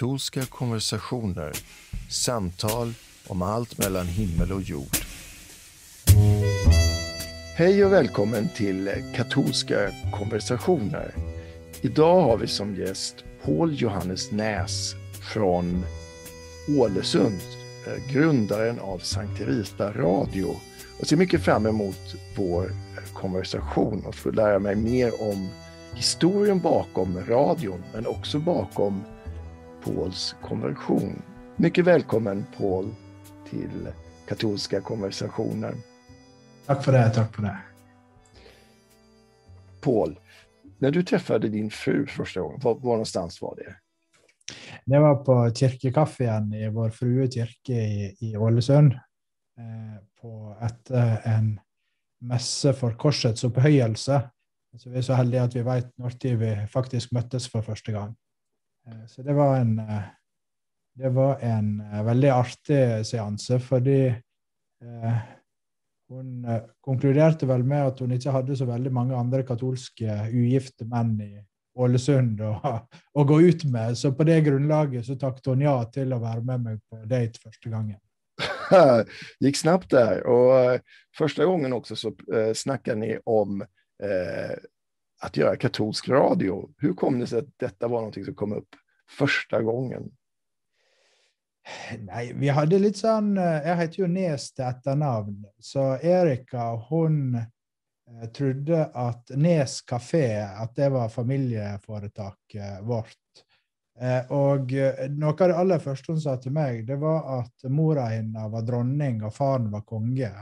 Katolska konversationer, samtal om allt mellan himmel og jord. Hej og velkommen til Katolska konversationer. dag har vi som gjest Paul Johannes Næs från Ålesund, eh, grundaren av Sankt Rita Radio. Jeg ser mye fram mot vår konversation og få lære meg mer om historien bakom radion, men også bakom Pauls konversion. Mycket välkommen Paul till katolska konversationer. Tack för det, tack för det. Paul, när du träffade din fru första gången, var, var någonstans var det? Det var på kirkekaffen i Vår Frue kirke i, i Ålesund. Eh, på etter en messe for Korsets opphøyelse. Så vi er så heldige at vi vet når vi faktisk møttes for første gang. Eh, så det var en, eh, det var en eh, veldig artig seanse, fordi eh, hun konkluderte vel med at hun ikke hadde så veldig mange andre katolske ugifte menn i Ålesund å, å gå ut med. Så på det grunnlaget så takket hun ja til å være med meg på date første gangen. Gikk snabbt der, og første gangen også så snakket ni om eh, att göra katolsk radio. Hur kom det sig att detta var någonting som kom upp första gången? Nei, vi hadde litt sånn eh, Jeg heter jo Nes til etternavn, så Erika hun eh, trodde at Nes kafé at det var familieforetaket vårt. Eh, og noe av det aller første hun sa til meg, det var at mora hennes var dronning og faren var konge.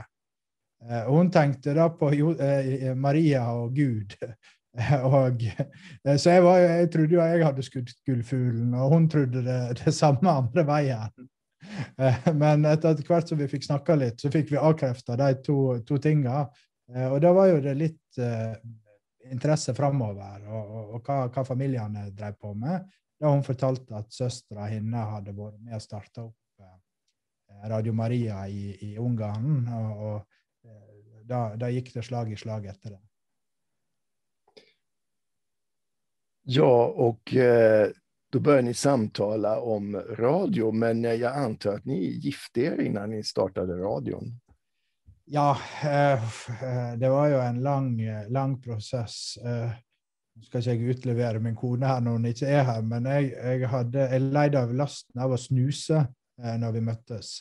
Hun tenkte da på Maria og Gud. Og, eh, så jeg, var, jeg, trodde jo jeg hadde skutt gullfuglen, og hun trodde det, det samme andre veien. Men etter hvert som vi fikk snakka litt, så fikk vi avkrefta de to, to tinga. Og da var jo det litt uh, interesse framover, og, og, og hva, hva, familiene drev på med. Da hun fortalte at søstera hennes hadde vært med og starta opp Radio Maria i, i Ungarn. og, og da, da gikk det slag i slag etter det. Ja, och eh, då började ni samtala om radio, men jag antar att ni gifte er innan ni startade radion? Ja, eh, det var jo en lang, lang prosess. Eh, nå skal ikke jeg utlevere min kone her når hun ikke er her, men jeg, jeg, hadde, jeg leide av lasten av å snuse eh, når vi møttes,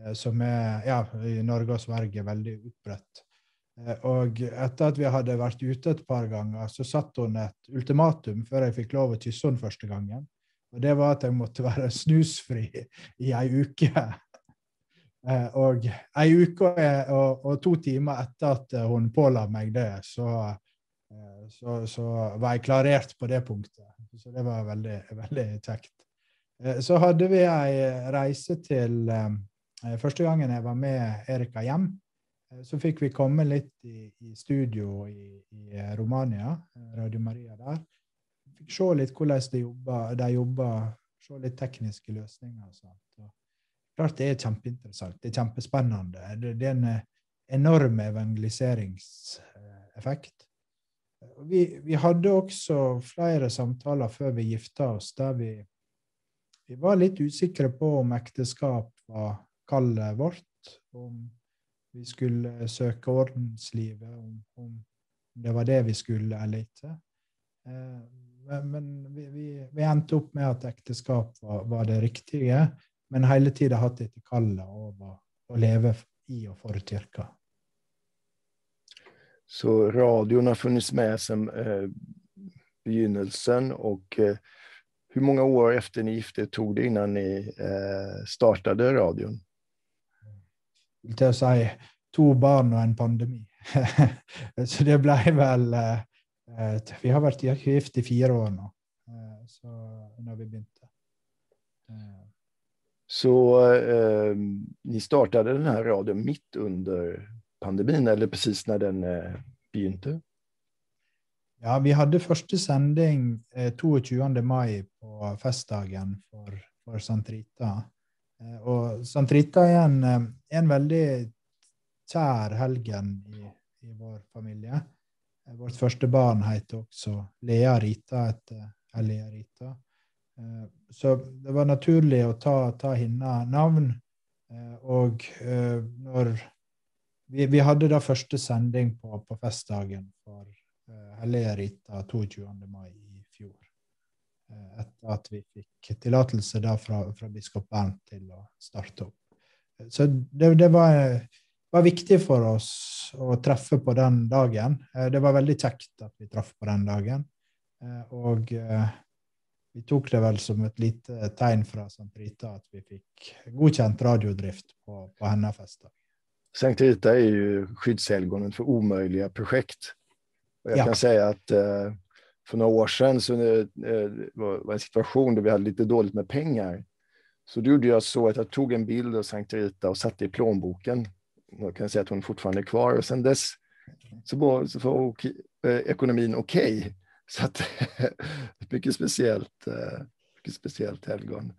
eh, som er ja, i Norge og Sverige veldig utbredt. Eh, og etter at vi hadde vært ute et par ganger, så satte hun et ultimatum før jeg fikk lov å kysse henne første gangen. Og det var at jeg måtte være snusfri i ei uke. Eh, og ei uke og, og, to timer etter at hun påla meg det, så, eh, så, så, var jeg klarert på det punktet. Så det var veldig, veldig kjekt. Så hadde vi ei reise til Første gangen jeg var med Erika hjem, så fikk vi komme litt i, i studio i, i, eh, Romania, eh, Radio Maria der. Fikk se litt hvordan de jobber, de jobber se litt tekniske løsninger. og sånt. Klart det er kjempeinteressant. Det er kjempespennende. Det, det er en enorm evangeliseringseffekt. Vi, vi, hadde også flere samtaler før vi gifta oss, der vi, vi var litt usikre på om ekteskap var kallet vårt. om vi skulle søke ordenslivet, om, om det var det vi skulle eller ikke. Eh, men vi, vi, vi, endte opp med at ekteskap var, var det riktige, men hele tida hatt dette kallet over å leve i og for kirka. Så radioen har funnes med som eh, begynnelsen og eh, hvor mange år efter ni gifte tog det innan ni eh, startet radion? Til å si to barn og en pandemi. så det ble vel uh, Vi har vært gift i fire år nå, uh, så når vi begynte. Så ni startet denne radioen midt mitt under pandemien, eller precis når den begynte? Ja, vi hadde første sending 22. mai på festdagen for, for Santrita. Eh, og Santrita er en, eh, en veldig kjær helgen i, i, vår familie. Eh, vårt første barn heter også Lea Rita etter Lea Rita. Eh, så det var naturlig å ta, ta henne navn. Eh, og eh, når vi, vi, hadde da første sending på, på festdagen for Hellige Rita 22. mai. Etter at vi fikk tillatelse fra, fra biskop Bernt til å starte opp. Så det, det var, var, viktig for oss å treffe på den dagen. Det var veldig kjekt at vi traff på den dagen. Og vi tok det vel som et lite tegn fra St. Rita at vi fikk godkjent radiodrift på, på Hennafesta. Sankt Rita er jo skyddshelgonen for umulige prosjekt. Og jeg ja. kan si at uh, for noen år siden så uh, var det en situasjon der vi hadde litt dåligt med pengar. Så då gjorde jeg så at jeg tog en bild av Sankt Rita og satte i plånboken. Nå kan jeg si at hun är kvar. Og sen dess så var, så var okay, uh, økonomien ok. Så att, mycket speciellt, eh, mycket spesielt helgon.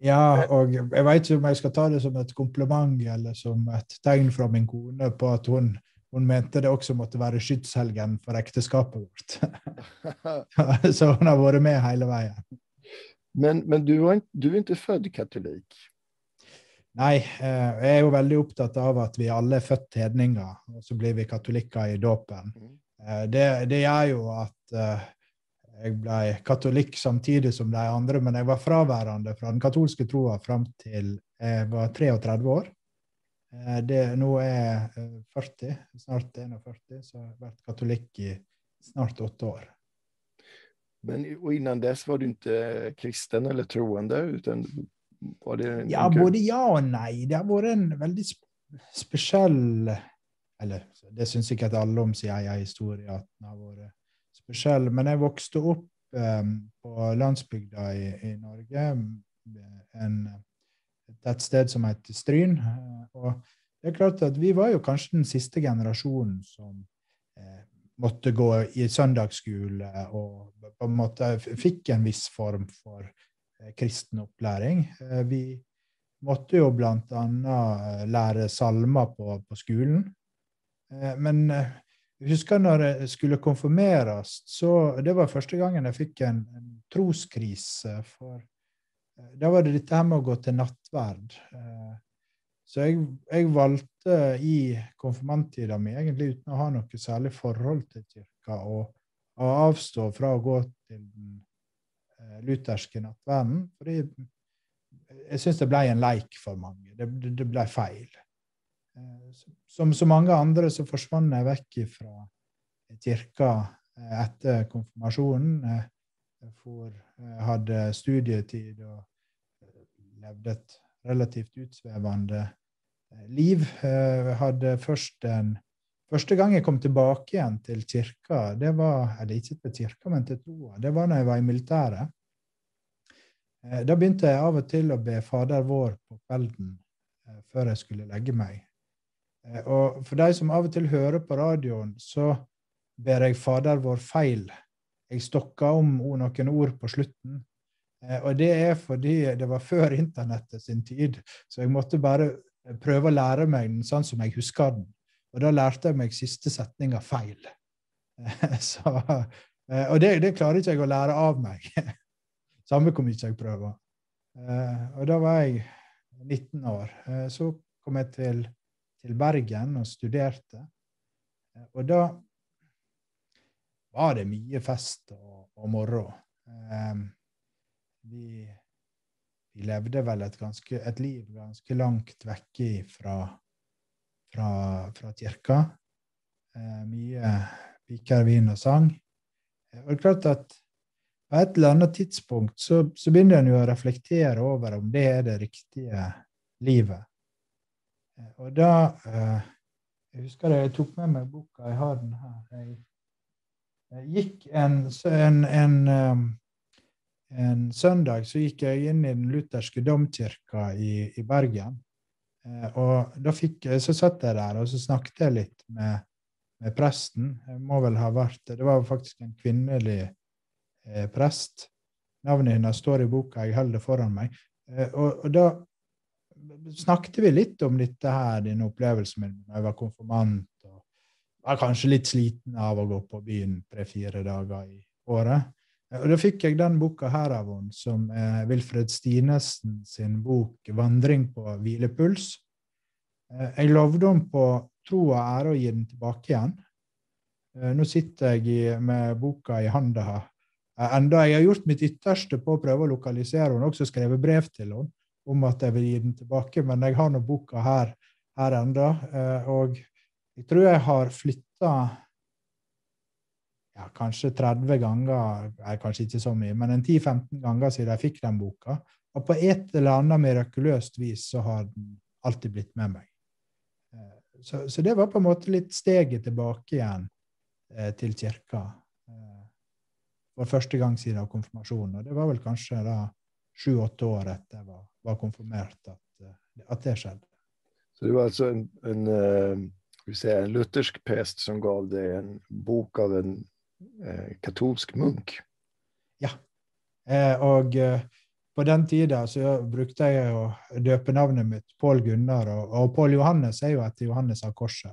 Ja, og jeg vet ikke om jeg skal ta det som et kompliment eller som et tegn fra min kone på at hun, hun mente det også måtte være skytshelgen for ekteskapet vårt. Så hun har vært med hele veien. Men, men du, er, du, er, ikke født katolikk? Nei, eh, jeg er jo veldig opptatt av at vi alle er født hedninger, og så blir vi katolikker i dåpen. Mm. Eh, det, det gjør jo at uh, jeg ble katolikk samtidig som de andre, men jeg var fraværende fra den katolske troa fram til jeg var 33 år. Uh, det, nå er jeg 40, snart 41, så jeg har vært katolikk i snart åtte år. Men og innan dess var du ikke kristen eller troende? Utan var det ja, både ja og nei. Det har vært en veldig spesiell Eller det syns sikkert alle om sin egen historie, at den har vært spesiell. Men jeg vokste opp um, på landsbygda i, i Norge, en, et sted som heter Stryn. Og det er klart at vi var jo kanskje den siste generasjonen som eh, måtte gå i søndagsskole og på en måte fikk en viss form for eh, kristen opplæring. Eh, vi måtte jo blant annet eh, lære salmer på, på skolen. Eh, men eh, jeg husker når jeg skulle konfirmeres, så det var første gangen jeg fikk en, en troskrise. For eh, da var det dette her med å gå til nattverd. Eh, så jeg, jeg valgte i konfirmanttida mi, egentlig uten å ha noe særlig forhold til kirka, å, å avstå fra å gå til den eh, lutherske nattverden. Fordi jeg syns det ble en leik for mange. Det, det, ble feil. Eh, som så mange andre så forsvant jeg vekk fra kirka eh, etter konfirmasjonen. Jeg hadde studietid og eh, levde et relativt utsvevende liv. Jeg hadde først en Første gang jeg kom tilbake igjen til kirka, det var, eller ikke til kirka, men til troa, det var når jeg var i militæret. Da begynte jeg av og til å be Fader vår på kvelden før jeg skulle legge meg. Eh, og for de som av og til hører på radioen, så ber jeg Fader vår feil. Jeg stokka om noen ord på slutten. Eh, og det er fordi det var før internettet sin tid, så jeg måtte bare prøve å lære meg den sånn som jeg husker den. Og da lærte jeg meg siste setninga feil. Så, eh, og det, det, klarer ikke jeg å lære av meg. Samme hvor mye jeg prøver. Og da var jeg 19 år. Så kom jeg til til Bergen og studerte. Eh, og da var det mye fest og, og moro. Eh, vi, vi, levde vel et, ganske, et, liv ganske langt vekke fra, fra, fra kirka. Eh, mye piker, vin og sang. Og det er klart at på et eller annet tidspunkt så, så begynner en jo å reflektere over om det er det riktige livet. Og da eh, Jeg husker jeg tok med meg boka. Jeg har den her. Jeg, jeg gikk en, en, en, um, en, søndag så gikk jeg inn i den lutherske domkirka i, i Bergen. Eh, og da fikk, så satt jeg der og så snakket jeg litt med, med presten. Jeg må vel ha vært, Det var faktisk en kvinnelig eh, prest. Navnet hennes står i boka, jeg holder det foran meg. og, og da snakket vi litt om dette her, denne opplevelsen min da jeg var konfirmant. og Var kanskje litt sliten av å gå på byen tre-fire dager i året. Og Da fikk jeg den boka her av henne, som er Wilfred Stinesen sin bok 'Vandring på hvilepuls'. Jeg lovde henne på tro og ære å gi den tilbake igjen. Nå sitter jeg med boka i handa enda jeg har gjort mitt ytterste på å prøve å lokalisere henne, også skrevet brev til henne om at jeg vil gi den tilbake, men jeg har nå boka her, her enda, og jeg tror jeg har flytta ja, kanskje 30 ganger, er kanskje ikke så mye, men en 10-15 ganger siden jeg fikk den boka. Og på et eller annet mirakuløst vis så har den alltid blitt med meg. Eh, så, så det var på en måte litt steget tilbake igjen eh, til kirka. Eh, for første gang siden konfirmasjonen. Og det var vel kanskje da sju-åtte år etter jeg var, var konfirmert at, eh, at, det skjedde. Så det var altså en, en, uh, en luthersk prest som gav deg en bok av en katolsk munk. Ja. Eh, og eh, på den tida så brukte jeg å døpe navnet mitt Pål Gunnar, og, og Pål Johannes er jo etter Johannes av Korset,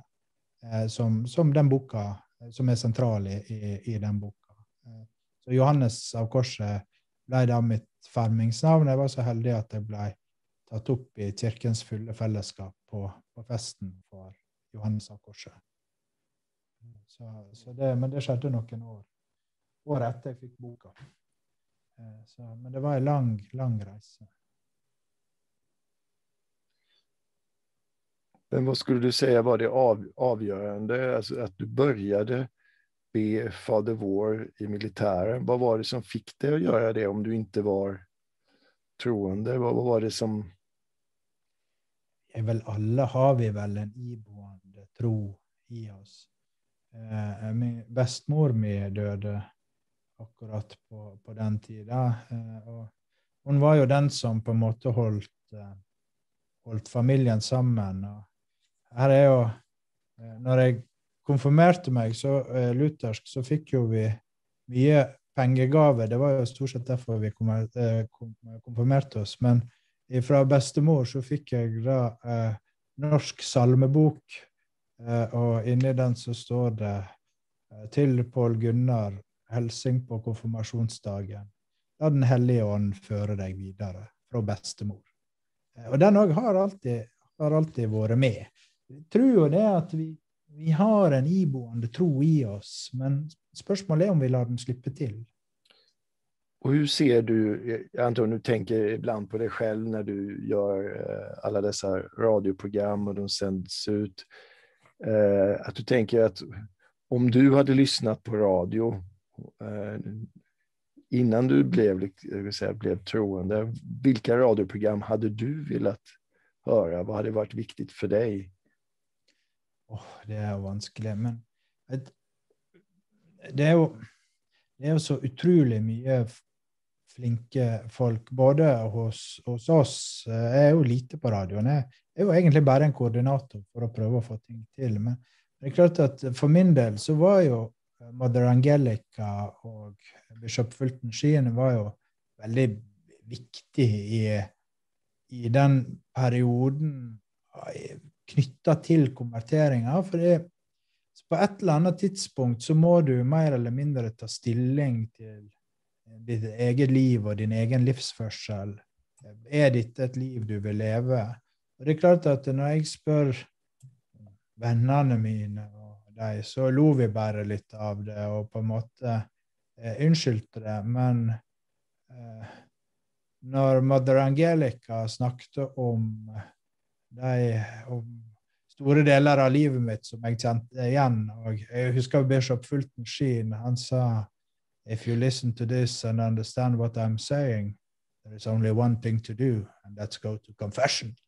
som, som, den boka som er sentral i, i, i den boka. Så Johannes av Korset ble da mitt fermingsnavn. Jeg var så heldig at jeg ble tatt opp i kirkens fulle fellesskap på, på festen for Johannes av Korset. Så, så det, men det skjedde noen år. Året etter jeg fikk boka. Eh, så, men det var en lang, lang reise. Men vad skulle du säga var det av, avgörande, alltså att du började be Fader vår i militären? Vad var det som fick dig att göra det om du inte var troende? Vad, vad var det som... Vel, alle har vi vel en iboende tro i oss. Eh, min bestemor mi døde akkurat på, på den tida. Eh, og hun var jo den som på en måte holdt, eh, holdt familien sammen. Og her er jo eh, Når jeg konfirmerte meg så eh, luthersk, så fikk jo vi mye pengegave. Det var jo stort sett derfor vi eh, konfirmerte oss. Men fra bestemor så fikk jeg da norsk salmebok Eh, og inni den så står det eh, til Pål Gunnar, hilsing på konfirmasjonsdagen. La Den hellige ånd føre deg videre, fra bestemor. Eh, og den òg har, har, alltid vært med. Jeg tror jo det at vi, vi har en iboende tro i oss, men spørsmålet er om vi lar den slippe til. Og hur ser du, Jeg antar du tenker ibland på deg selv når du gjør alla disse radioprogram og de sendes ut. Eh, att du tänker att om du hade lyssnat på radio eh, innan du blev, säga, blev troende, vilka radioprogram hade du velat höra? Vad hade varit viktigt för dig? Oh, det er vanskelig, men det er jo det er jo så utrolig mye flinke folk, både hos, hos oss Jeg er jo lite på radioen. Jeg er jo egentlig bare en koordinator for å prøve å få ting til. Men det er klart at for min del så var jo Mother Angelica og biskop Fulton Skien var jo veldig viktig i, i den perioden knytta til konverteringa. For på et eller annet tidspunkt så må du mer eller mindre ta stilling til ditt eget liv og din egen livsførsel. Er dette et liv du vil leve? Og det er klart at når jeg spør vennene mine og de, så lo vi bare litt av det og på en måte eh, unnskyldte det. Men eh, når Mother Angelica snakket om, de, om store deler av livet mitt som jeg kjente igjen og Jeg husker Bishop Fulton Sheen. Han sa if you listen to this and understand what I'm saying, there is only one thing to do, and that's go to confession.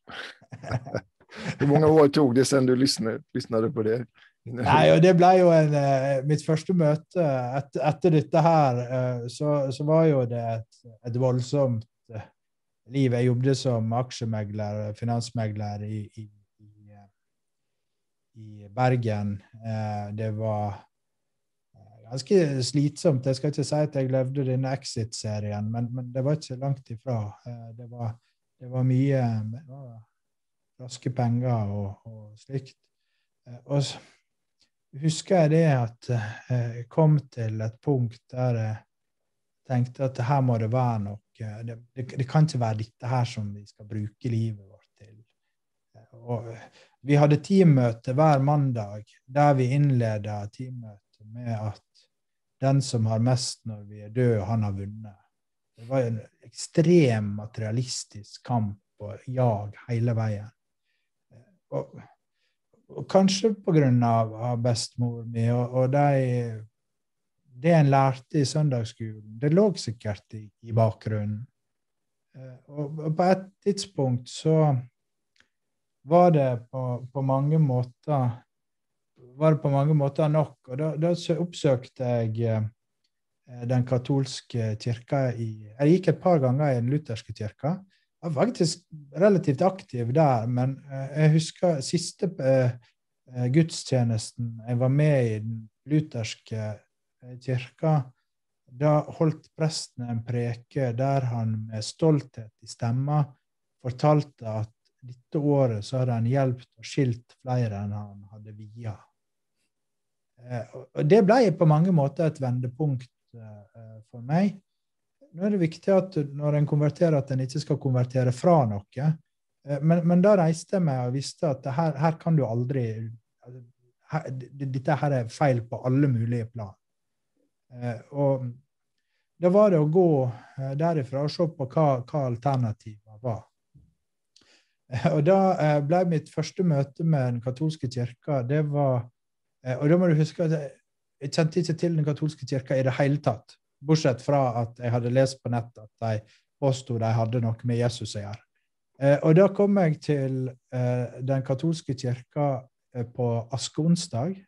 Hur många år tog det sen du lyssnade, lyssnade på det? Nei, og Det ble jo en, uh, mitt første møte et, etter dette her. Uh, så, så, var jo det et, et voldsomt uh, liv. Jeg jobbet som aksjemegler, finansmegler i, i, i, i Bergen. det var ganske slitsomt. Jeg skal ikke si at jeg levde denne Exit-serien, men, men, det var ikke langt ifra. Eh, det var, det var mye det var raske penger og, og slikt. Eh, og så husker jeg det at eh, jeg kom til et punkt der jeg tenkte at her må det være noe det, det, det, kan ikke være dette her som vi skal bruke livet vårt til. Og vi hadde teammøte hver mandag der vi innleda teammøtet med at den som har mest når vi er døde, han har vunnet. Det var en ekstrem materialistisk kamp og jag hele veien. Og, og kanskje av bestemor mi og, og de det en lærte i søndagsskolen, det lå sikkert i, i bakgrunnen. Eh, og, og på et tidspunkt så var det på, på, mange måter var det på mange måter nok. Og da, da oppsøkte jeg eh, den katolske kirka i Jeg gikk et par ganger i den lutherske kirka. Jeg var faktisk relativt aktiv der, men eh, jeg husker siste eh, gudstjenesten jeg var med i den lutherske kirka, da holdt presten en preke der han med stolthet i stemma fortalte at dette året så hadde han hjulpet og skilt flere enn han hadde via. Eh, og det ble på mange måter et vendepunkt eh, for meg. Nå er det viktig at når en konverterer, at en ikke skal konvertere fra noe. Men, men da reiste jeg meg og visste at her, her kan du aldri her, Dette her er feil på alle mulige plan. Eh, og da var det å gå eh, derifra og se på hva, hva alternativene var. Eh, og da ble mitt første møte med den katolske kirka det var Og da må du huske at jeg kjente ikke til den katolske kirka i det hele tatt. Bortsett fra at jeg hadde lest på nett at de påsto de hadde noe med Jesus å gjøre. Og da kom jeg til den katolske kirka på askeonsdag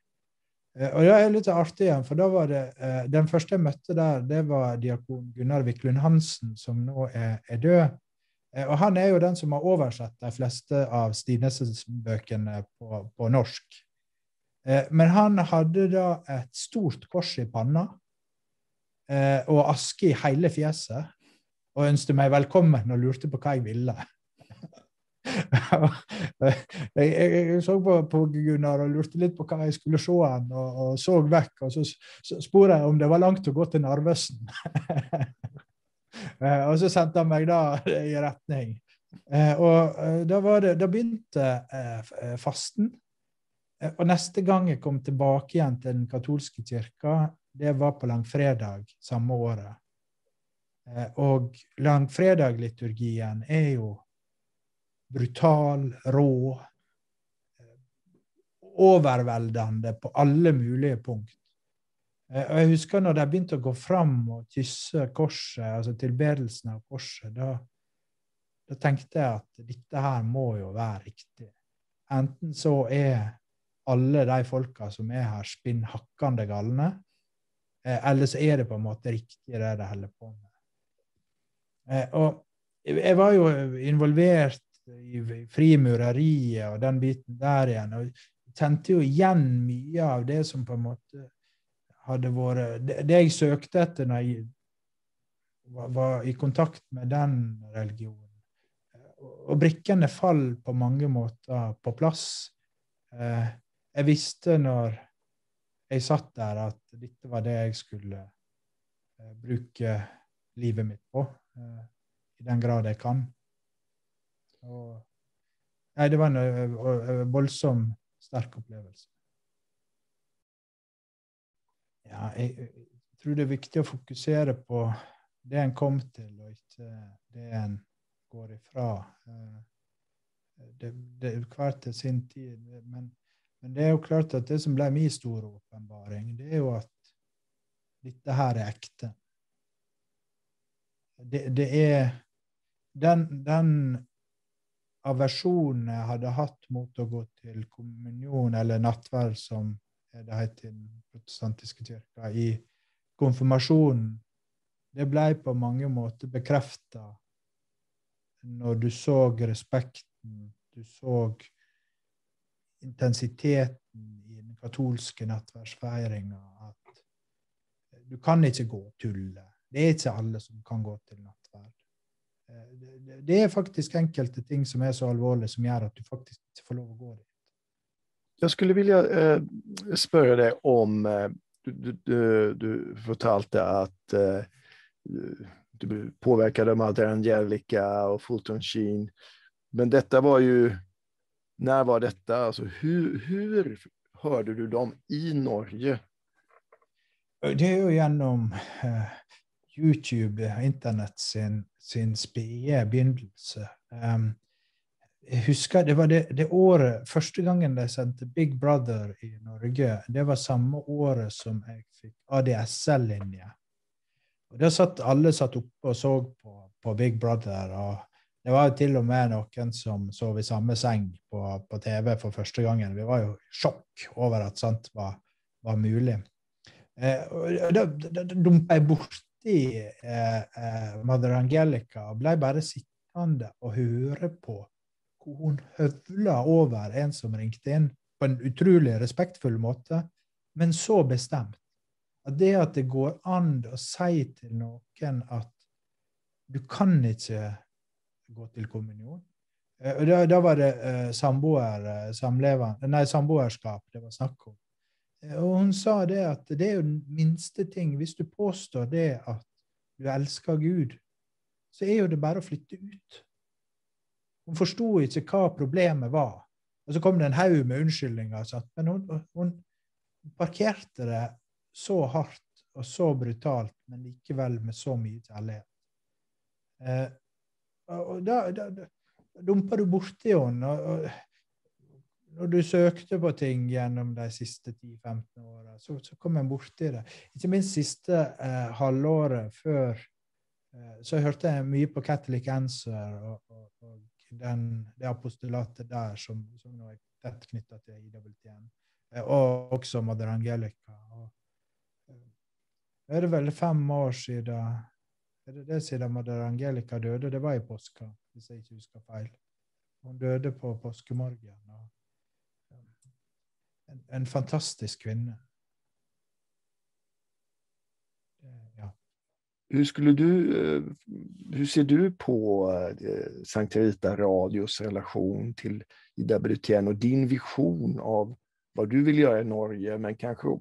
Eh, og det er litt artig igjen, for da var det eh, Den første jeg møtte der, det var diakon Gunnar Wiklund Hansen, som nå er, er død. Eh, og han er jo den som har oversett de fleste av Stineses-bøkene på, på, norsk. Men han hadde da et stort kors i panna og aske i hele fjeset, og ønsket meg velkommen og lurte på hva jeg ville. jeg, jeg, jeg, så på, på, Gunnar og lurte litt på hva jeg skulle se han, og, og så vekk. Og så, så spurte jeg om det var langt å gå til Narvesen. Eh, og så sendte han meg da i retning. Eh, og eh, da, det, da begynte fasten. Og neste gang jeg kom tilbake igjen til den katolske kirka, det var på langfredag samme året. Og langfredag-liturgien er jo brutal, rå, overveldende på alle mulige punkt. Eh, og Jeg husker når de begynte å gå fram og kysse korset, altså tilbedelsen av korset, da, da tenkte jeg at dette her må jo være riktig. Enten så er alle de folka som er her, spinn hakkande galne, eh, eller så er det på en måte riktig, det de holder på med. Eh, og jeg var jo involvert i frimureriet og den biten der igjen. Og kjente jo igjen mye av det som på en måte hadde vært Det, jeg søkte etter når jeg var, i kontakt med den religionen. Og brikkene falt på mange måter på plass. Eh, jeg visste når jeg satt der, at dette var det jeg skulle eh, bruke livet mitt på, eh, i den grad jeg kan. Og, nei, det var en voldsom, sterk opplevelse. Ja, jeg, jeg, tror det er viktig å fokusere på det en kom til, og ikke det en går ifra. Det, det er hvert til sin tid. Men, men, det er jo klart at det som ble min store åpenbaring, det er jo at dette her er ekte. Det, det er den, den aversjonen jeg hadde hatt mot å gå til kommunion, eller nattverd, som det heter i den protestantiske kirka, i konfirmasjonen, det ble på mange måter bekrefta når du så respekten, du så intensiteten i den katolske nattverdsfeiringa, at du kan ikke gå og tulle. Det er ikke alle som kan gå til nattverd. Eh, det er faktisk enkelte ting som er så alvorlige som gjør at du faktisk ikke får lov å gå dit. Jeg skulle vilja eh, spørre deg om eh, du, du, du, fortalte at eh, du påverkade av Mother Angelica og Fulton Sheen. Men dette var ju, när var detta? Alltså hur, hur hørte du dem i Norge? Det er jo gjennom uh, YouTube, internett sin, sin spede begynnelse. Um, jeg husker det var det, det, året, Første gangen de sendte Big Brother i Norge, det var samme året som jeg fikk ADSL-linje. Og Da satt alle satt oppe og så på, på Big Brother. og det var jo til og med noen som sov i samme seng på, på TV for første gangen. Vi var jo i sjokk over at sånt var, var mulig. Eh, da, dumpa jeg borti eh, eh, Mother Angelica og ble bare sittende og høre på hvor hun høvla over en som ringte inn, på en utrolig respektfull måte, men så bestemt. At det at det går an å si til noen at du kan ikke gå til kommunion. og da, da var det uh, samboer, uh, nei, samboerskap det var snakk om. Og hun sa det at det er jo den minste ting. Hvis du påstår det at du elsker Gud, så er jo det bare å flytte ut. Hun forsto ikke hva problemet var. Og så kom det en haug med unnskyldninger. Men hun, hun, parkerte det så hardt og så brutalt, men likevel med så mye kjærlighet. Eh, og da, da, dumpa du borti henne. Og, når du søkte på ting gjennom de siste 10-15 åra, så, så, kom en borti det. Ikke minst siste eh, halvåret før eh, så hørte jeg mye på Catholic Answer og, og, og den, det apostolatet der som, som nå er tett knytta til IWTN, eh, og også Mother Angelica. Og, eh, er det vel fem år siden er det det siden Mother Angelica døde? Det var i påska, hvis jeg ikke husker feil. Hun døde på påskemorgen. En, en, fantastisk kvinne. Ja. Hur, du, eh, hur ser du på eh, Sankta Rita Radios relation til Ida Brutén og din visjon av hva du vil gjøre i Norge, men kanskje,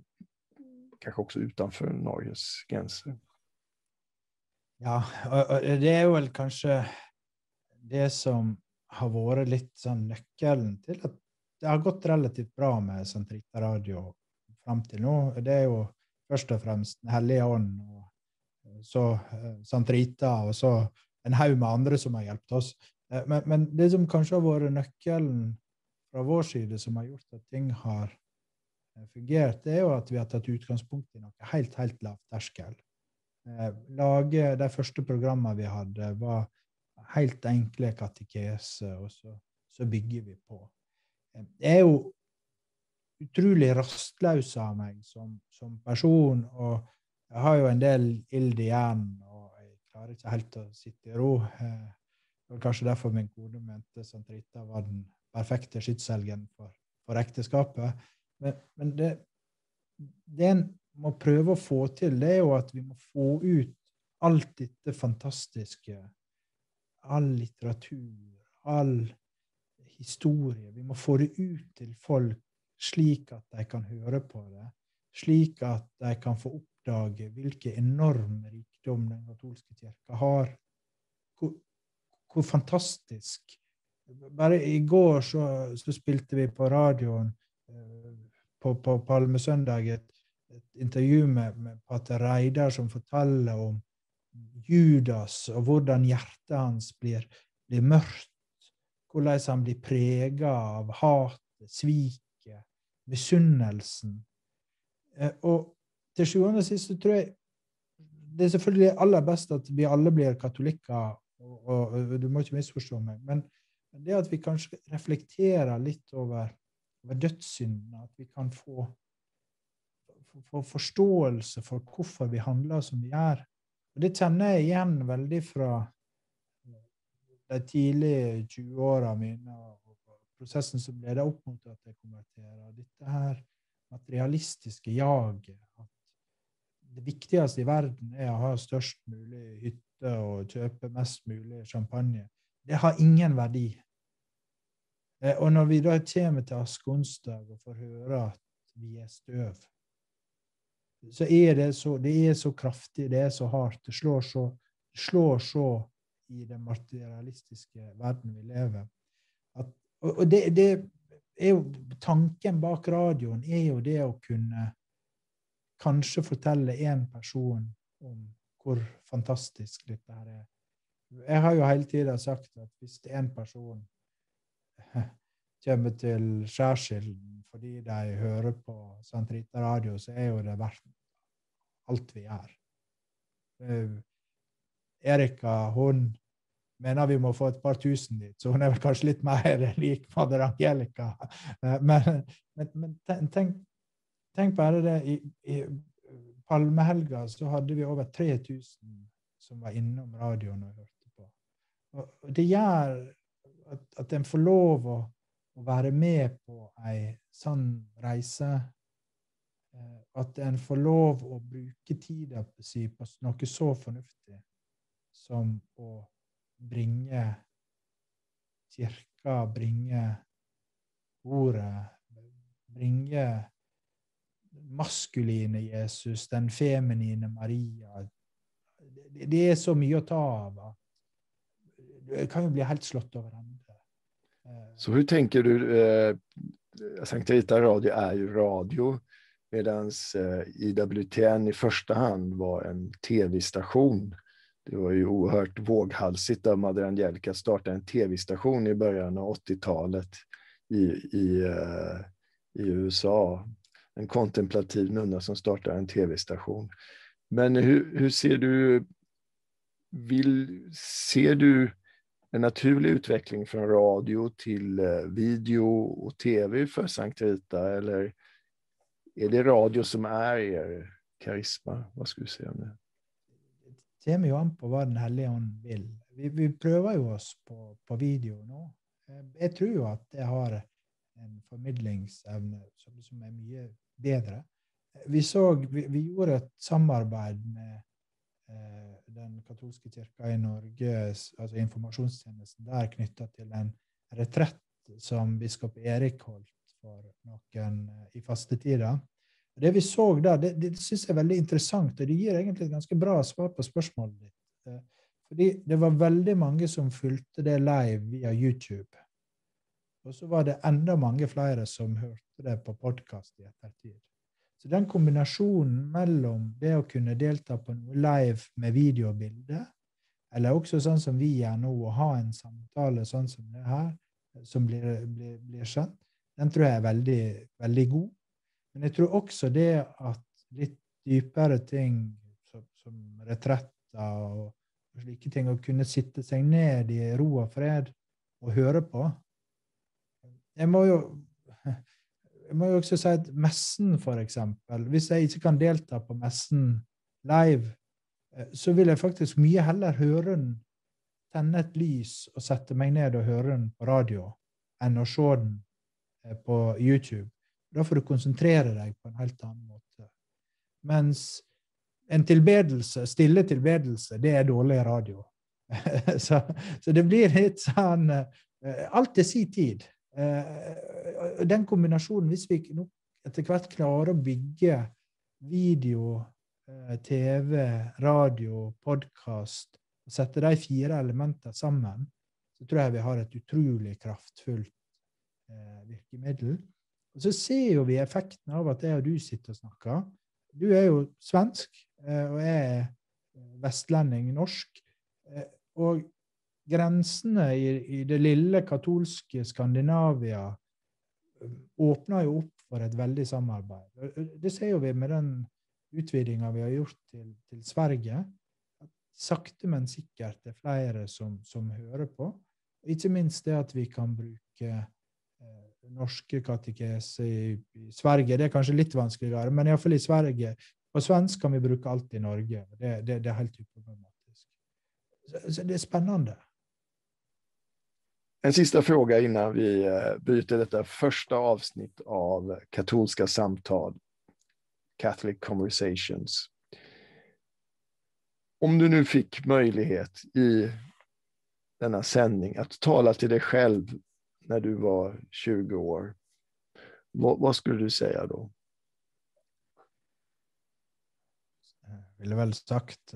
kanskje også utenfor Norges grenser? Ja, og det er vel kanskje det som har vært litt sånn nøkkelen til at det har gått relativt bra med Santrita Radio fram til nå. Det er jo først og fremst Den hellige ånd, og så uh, Santrita, og så en haug med andre som har hjulpet oss. Uh, men, men, det som kanskje har vært nøkkelen fra vår side, som har gjort at ting har fungert, det er jo at vi har tatt utgangspunkt i noe helt, helt lavt terskel. Eh, lage De første programmene vi hadde, var helt enkle katekeser, og så, så, bygger vi på. Det jeg er jo utrolig rastløs av meg som, som, person, og jeg har jo en del ild igjen, og jeg klarer ikke helt å sitte i ro. Eh, det var kanskje derfor min kone mente Santrita var den perfekte skytshelgen for, for ekteskapet. Men, men det, det, er en må prøve å få til, det er jo at vi må få ut alt dette fantastiske. All litteratur, all historie. Vi må få det ut til folk slik at de kan høre på det. Slik at de kan få oppdage hvilken enorm rikdom den katolske kirka har. Hvor, hvor, fantastisk Bare i går så, så spilte vi på radioen eh, på, på Palmesøndag et et intervju med, med pater Reidar som forteller om Judas og hvordan hjertet hans blir, blir mørkt. Hvordan han blir prega av hatet, sviket, misunnelsen. Eh, og til sjuende og sist tror jeg det er selvfølgelig aller best at vi alle blir katolikker, og, og, og du må ikke misforstå meg, men det at vi kanskje reflekterer litt over, over dødssynden, at vi kan få få forståelse for hvorfor vi handler som vi gjør. Og Det kjenner jeg igjen veldig fra de tidlige 20-åra mine og prosessen som leder opp mot at jeg konverterer. Dette her materialistiske jaget. At det viktigste i verden er å ha størst mulig hytte og kjøpe mest mulig champagne. Det har ingen verdi. Eh, og når vi da kommer til askeonsdag og får høre at vi er støv så er det så, det er så kraftig, det er så hardt. Det slår så, slår så i den materialistiske verden vi lever. At, og det, det, er jo Tanken bak radioen er jo det å kunne kanskje fortelle én person om hvor fantastisk dette her er. Jeg har jo hele tida sagt at hvis en person kommer til Skjærsilden fordi de hører på Sant Rita Radio, så er jo det verdt alt vi gjør. Erika hun mener vi må få et par tusen dit, så hun er vel kanskje litt mer lik fader Angelica. Uh, men, men, men tenk, tenk, bare det. I, i palmehelga så hadde vi over 3000 som var innom radioen og hørte på. Og det gjør at, at en får lov å å være med på ei sånn reise. Eh, at en får lov å bruke tida si på noe så fornuftig som å bringe kirka, bringe ordet, bringe maskuline Jesus, den feminine Maria. Det er så mye å ta av. Det kan jo bli helt slått over ende. Så hur tänker du? Eh, Sankta Rita Radio är ju radio medan eh, IWTN i första hand var en tv-station. Det var ju oerhört våghalsigt av Madre Angelica starta en tv-station i början av 80-talet i, i, eh, i USA. En kontemplativ nunna som startar en tv-station. Men hur, hur ser du, vill, ser du en naturlig utveckling från radio till eh, video och tv för Sankt Rita? Eller är det radio som är er karisma? Hva skulle du si om det? Det kommer jo an på hva Den hellige ånd vil. Vi, vi, prøver jo oss på, på, video nå. Eh, jeg tror jo at det har en formidlingsevne som, som er mye bedre. Vi, så, vi, vi gjorde et samarbeid med Eh, den katolske kirka i Norge, altså informasjonstjenesten der, knytta til en retrett som biskop Erik holdt for noen eh, i fastetida. Det vi så der, det, det syns jeg er veldig interessant, og det gir egentlig et ganske bra svar på spørsmålet ditt. Eh, fordi det var veldig mange som fulgte det live via YouTube. Og så var det enda mange flere som hørte det på podkast i ettertid. Så den kombinasjonen mellom det å kunne delta på noe live med video og bilde, eller også sånn som vi gjør nå, å ha en samtale sånn som det her, som blir, blir, blir skjønt, den tror jeg er veldig, veldig god. Men jeg tror også det at litt dypere ting som, som retretter og slike ting, å kunne sitte seg ned i ro og fred og høre på Jeg må jo jeg må jo også si at messen, for eksempel, Hvis jeg ikke kan delta på messen live, eh, så vil jeg faktisk mye heller høre den, tenne et lys og sette meg ned og høre den på radio, enn å se den eh, på YouTube. Da får du konsentrere deg på en helt annen måte. Mens en tilbedelse, stille tilbedelse, det er dårlig radio. så, så, det blir litt sånn eh, Alt til sin tid. Eh, den kombinasjonen, hvis vi etter hvert klarer å bygge video, eh, TV, radio, podkast og sette de fire elementene sammen, så tror jeg vi har et utrolig kraftfullt eh, virkemiddel. Og så ser jo vi effekten av at jeg og du sitter og snakker. Du er jo svensk, og jeg er vestlending, norsk. Og grensene i, i, det lille katolske Skandinavia åpna åpner jo opp for et veldig samarbeid. Det ser jo vi med den utvidinga vi har gjort til, til, Sverige. Sakte, men sikkert det er flere som, som hører på. Ikke minst det at vi kan bruke eh, norske katekeser i, i, Sverige. Det er kanskje litt vanskeligere, men iallfall i Sverige. På svensk kan vi bruke alt i Norge. Det, det, det er helt uproblematisk. Så, så det er spennende. En sista fråga innan vi eh, byter detta första avsnitt av katolska samtal, Catholic Conversations. Om du nu fick möjlighet i denna sändning att tala till dig själv när du var 20 år, vad, vad skulle du säga då? ville vel sagt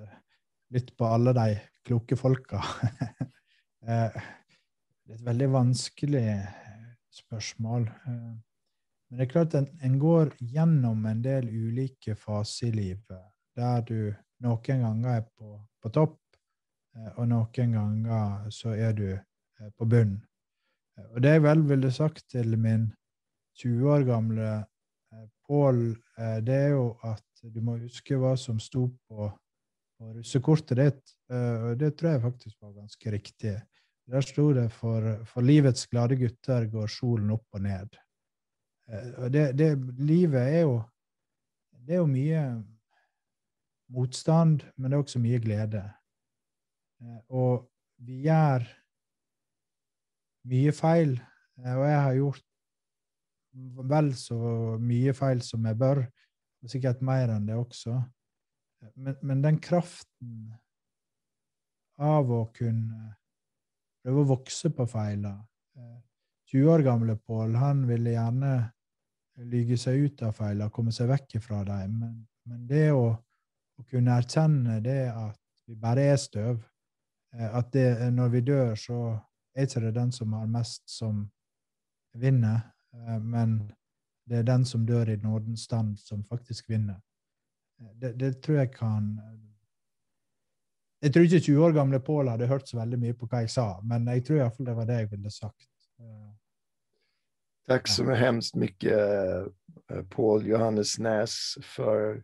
litt på alle de kloke folka. det er et veldig vanskelig spørsmål. Men det er klart at en går gjennom en del ulike faser i livet, der du noen ganger er på, på topp, og noen ganger så er du på bunnen. Og det jeg vel ville sagt til min 20 år gamle eh, Pål, eh, det er jo at du må huske hva som sto på, på russekortet ditt. Eh, og det tror jeg faktisk var ganske riktig. Der sto det for, for livets glade gutter går solen opp og ned. Og det, det, livet er jo Det er jo mye motstand, men det er også mye glede. Og vi gjør mye feil, og jeg har gjort vel så mye feil som jeg bør, og sikkert mer enn det også. Men, men den kraften av å kunne prøve å vokse på feilene 20 eh, år gamle Pål han ville gjerne lyge seg ut av feilene, komme seg vekk fra dem. Men, men det å, å, kunne erkjenne det at vi bare er støv, eh, at det, når vi dør, så er ikke det den som har mest, som vinner. Eh, men det er den som dør i nådens stand, som faktisk vinner. Det, det tror jeg kan Jeg tror ikke 20 år gamle Pål hadde hørt så veldig mye på hva jeg sa, men jeg tror iallfall det var det jeg ville sagt. Takk så hemskt mye, Paul Johannes Næs, for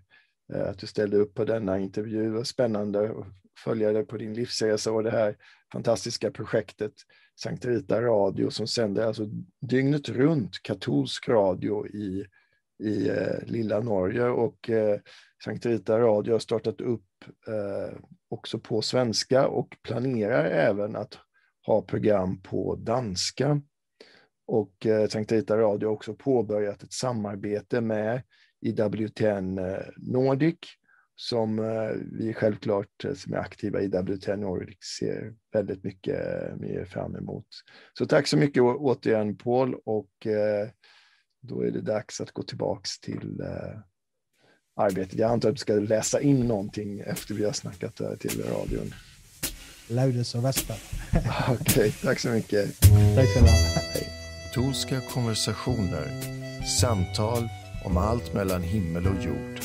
at du stilte opp på denne intervju. Spennende å følge deg på din livsreise og det her fantastiske projektet Sankt Rita Radio som sender altså dygnet rundt katolsk radio i, i eh, lilla Norge Og eh, Sankt Rita Radio har startet upp eh, också på svenska och planerar även att ha program på danska. Och eh, Sankt Rita Radio har också påbörjat ett samarbete med IWTN eh, Nordic som eh, vi självklart eh, som är aktiva i WTN Nordic ser väldigt mycket mer fram emot. Så tack så mycket återigen Paul och då är det dags att gå tillbaks till arbetet. Jag antar att du ska läsa in någonting efter vi har snackat till radion. Laudes och Vespa. Okej, okay, tack så mycket. Tack så mycket. Katolska konversationer, samtal om allt mellan himmel och jord